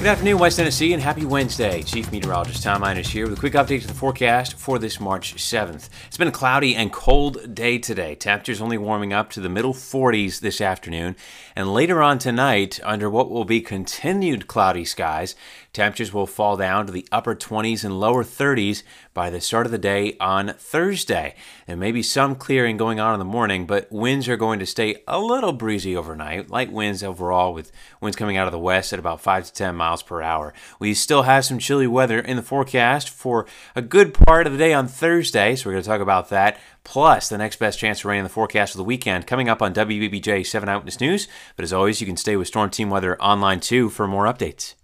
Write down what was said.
Good afternoon, West Tennessee, and happy Wednesday. Chief Meteorologist Tom Meiners here with a quick update to the forecast for this March 7th. It's been a cloudy and cold day today. Temperatures only warming up to the middle 40s this afternoon. And later on tonight, under what will be continued cloudy skies, temperatures will fall down to the upper 20s and lower 30s by the start of the day on Thursday. There may be some clearing going on in the morning, but winds are going to stay a little breezy overnight. Light winds overall, with winds coming out of the west at about 5 to 10 miles miles per hour. We still have some chilly weather in the forecast for a good part of the day on Thursday, so we're going to talk about that. Plus, the next best chance of rain in the forecast for the weekend coming up on WBBJ 7 Eyewitness News. But as always, you can stay with Storm Team Weather online too for more updates.